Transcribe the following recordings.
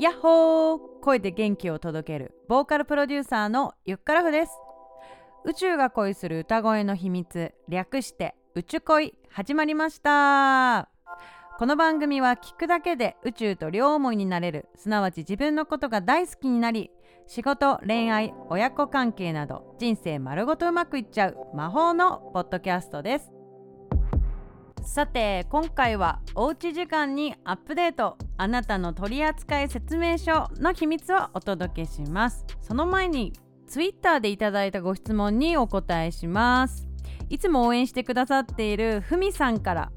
ヤッホー声で元気を届けるボーカルプロデューサーのゆっからふです。宇宙が恋する歌声の秘密略して宇宙恋始まりました。この番組は聞くだけで宇宙と両思いになれるすなわち自分のことが大好きになり仕事恋愛親子関係など人生丸ごとうまくいっちゃう魔法のポッドキャストです。さて今回はおうち時間にアップデートあなたの取扱説明書の秘密をお届けします。その前に Twitter でいただいたご質問にお答えします。いつも応援してくださっているふみさんから。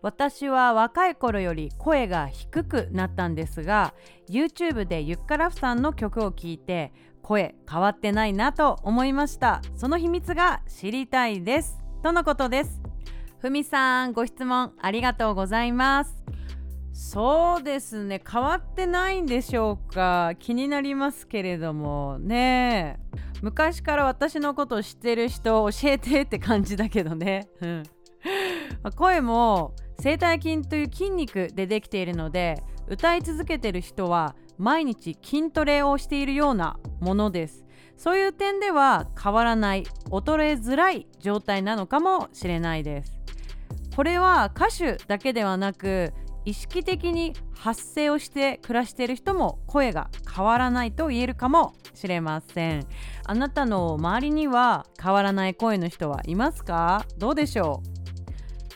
私は若い頃より声が低くなったんですが YouTube でゆっからふさんの曲を聴いて声変わってないなと思いました。その秘密が知りたいです。とのことです。ふみさんご質問ありがとうございます。そうですね変わってないんでしょうか？気になりますけれども。ね昔から私のことを知ってる人教えてって感じだけどね、うん。声も声帯筋という筋肉でできているので歌い続けてる人は毎日筋トレをしているようなものです。そういう点では変わらない衰えづらい状態なのかもしれないです。これは歌手だけではなく意識的に発声をして暮らしている人も声が変わらないと言えるかもしれません。あなたの周りには変わらない声の人はいますか？どうでしょ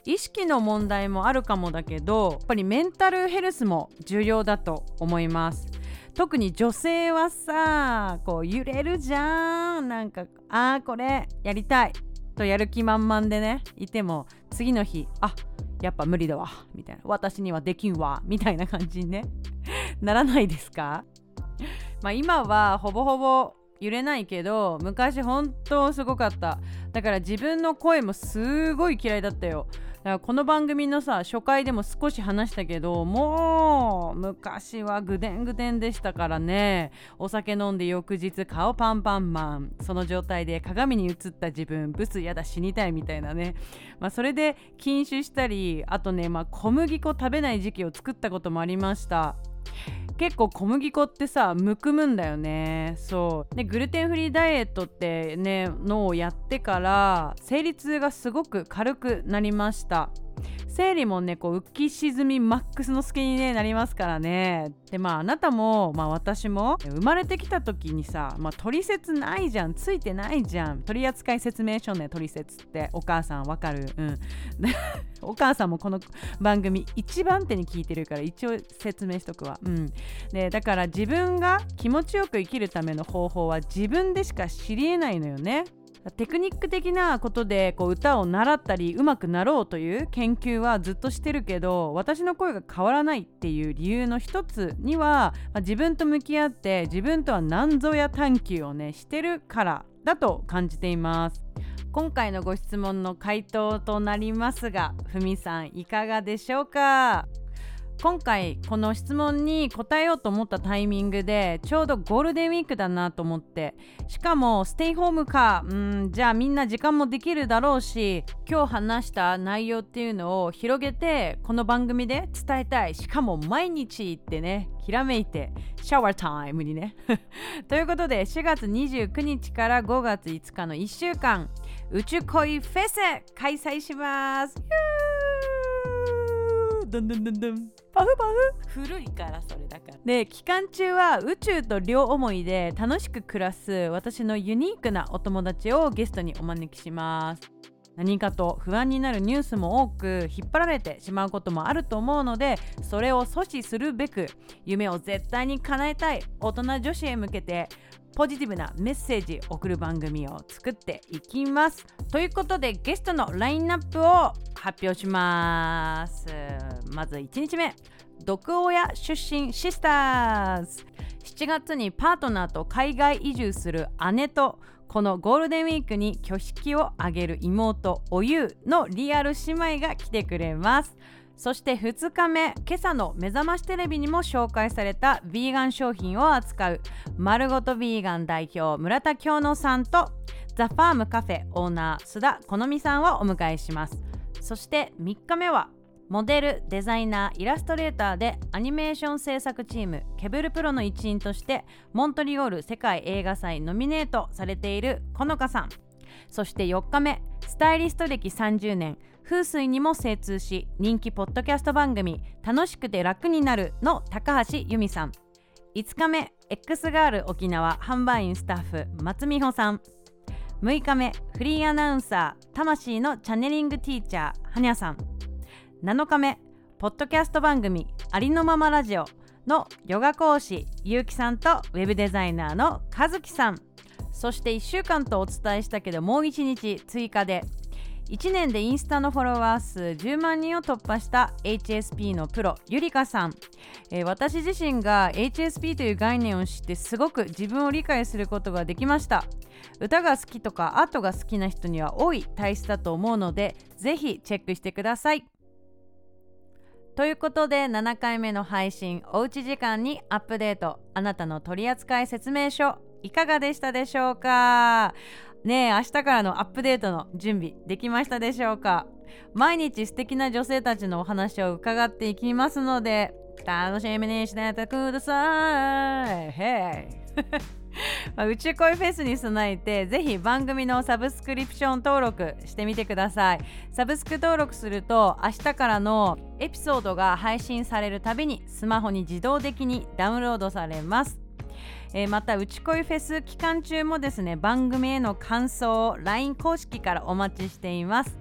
う？意識の問題もあるかもだけどやっぱりメンタルヘルスも重要だと思います。特に女性はさこう揺れるじゃん。なんかあーこれやりたい。とやる気満々でねいても次の日あやっぱ無理だわみたいな。私にはできんわみたいな感じにね ならないですか？まあ今はほぼほぼ揺れないけど昔本当すごかった。だから自分の声もすごい嫌いだったよ。からこの番組のさ初回でも少し話したけどもう昔はぐでんぐでんでしたからね。お酒飲んで翌日顔パンパンマン。その状態で鏡に映った自分ブスやだ死にたいみたいなね。まあそれで禁酒したりあとねまあ小麦粉食べない時期を作ったこともありました。結構小麦粉ってさむくむんだよね。そう。でグルテンフリーダイエットってねのをやってから生理痛がすごく軽くなりました。生理もねこう浮き沈みマックスの好きに、ね、なりますからね。でまああなたも、まあ、私も生まれてきた時にさ、まあ、取説ないじゃんついてないじゃん。取扱説明書ね取説ってお母さんわかる？うん。お母さんもこの番組一番手に聞いてるから一応説明しとくわ。うん。でだから自分が気持ちよく生きるための方法は自分でしか知りえないのよね。テクニック的なことでこう歌を習ったり上手くなろうという研究はずっとしてるけど私の声が変わらないっていう理由の一つには、まあ、自分と向き合って自分とは何ぞや探求をねしてるからだと感じています。今回のご質問の回答となりますがふみさんいかがでしょうか？今回この質問に答えようと思ったタイミングでちょうどゴールデンウィークだなと思って。しかもステイホームか。うんじゃあみんな時間もできるだろうし今日話した内容っていうのを広げてこの番組で伝えたい。しかも毎日ってねひらめいてシャワータイムにね。ということで4月29日から5月5日の1週間宇宙恋フェス開催します。どんどんどんどんパフパフ。古いからそれだから。で期間中は宇宙と両思いで楽しく暮らす私のユニークなお友達をゲストにお招きします。何かと不安になるニュースも多く引っ張られてしまうこともあると思うのでそれを阻止するべく夢を絶対に叶えたい大人女子へ向けてポジティブなメッセージ送る番組を作っていきます。ということでゲストのラインナップを発表しますまず1日目。毒親出身シスターズ。7月にパートナーと海外移住する姉とこのゴールデンウィークに挙式を挙げる妹おゆうのリアル姉妹が来てくれます。そして2日目今朝の目覚ましテレビにも紹介されたヴィーガン商品を扱う丸ごとヴィーガン代表村田京乃さんとザ・ファームカフェオーナー須田好美さんをお迎えします。そして3日目はモデルデザイナーイラストレーターでアニメーション制作チームケブルプロの一員としてモントリオール世界映画祭ノミネートされているこのかさん。そして4日目スタイリスト歴30年風水にも精通し人気ポッドキャスト番組「楽しくて楽になる」の高橋由美さん。5日目 X ガール沖縄販売員スタッフ松美穂さん。6日目フリーアナウンサー魂のチャネリングティーチャーはにゃさん。7日目ポッドキャスト番組ありのままラジオのヨガ講師ゆうきさんとウェブデザイナーの和樹さん。そして1週間とお伝えしたけどもう1日追加で。1年でインスタのフォロワー数10万人を突破した HSP のプロゆりかさん、えー、私自身が HSP という概念を知ってすごく自分を理解することができました。歌が好きとかアートが好きな人には多い体質だと思うのでぜひチェックしてください。ということで7回目の配信おうち時間にアップデートあなたの取扱説明書いかがでしたでしょうか？ねえ明日からのアップデートの準備できましたでしょうか？毎日素敵な女性たちのお話を伺っていきますので楽しみにしててください。へい まあ、宇宙恋フェスに備えてぜひ番組のサブスクリプション登録してみてくださいサブスク登録すると明日からのエピソードが配信されるたびにスマホに自動的にダウンロードされますえー、また、うちこいフェス期間中もですね、番組への感想を LINE 公式からお待ちしています。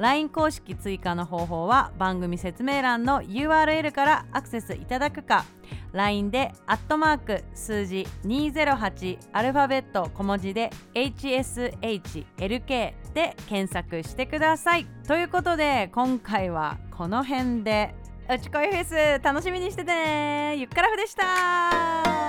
LINE 公式追加の方法は番組説明欄の URL からアクセスいただくか LINE でアットマーク数字208アルファベット小文字で HSHLK で検索してください。ということで今回はこの辺で。うちこいフェス楽しみにしててね。ゆっからふでした。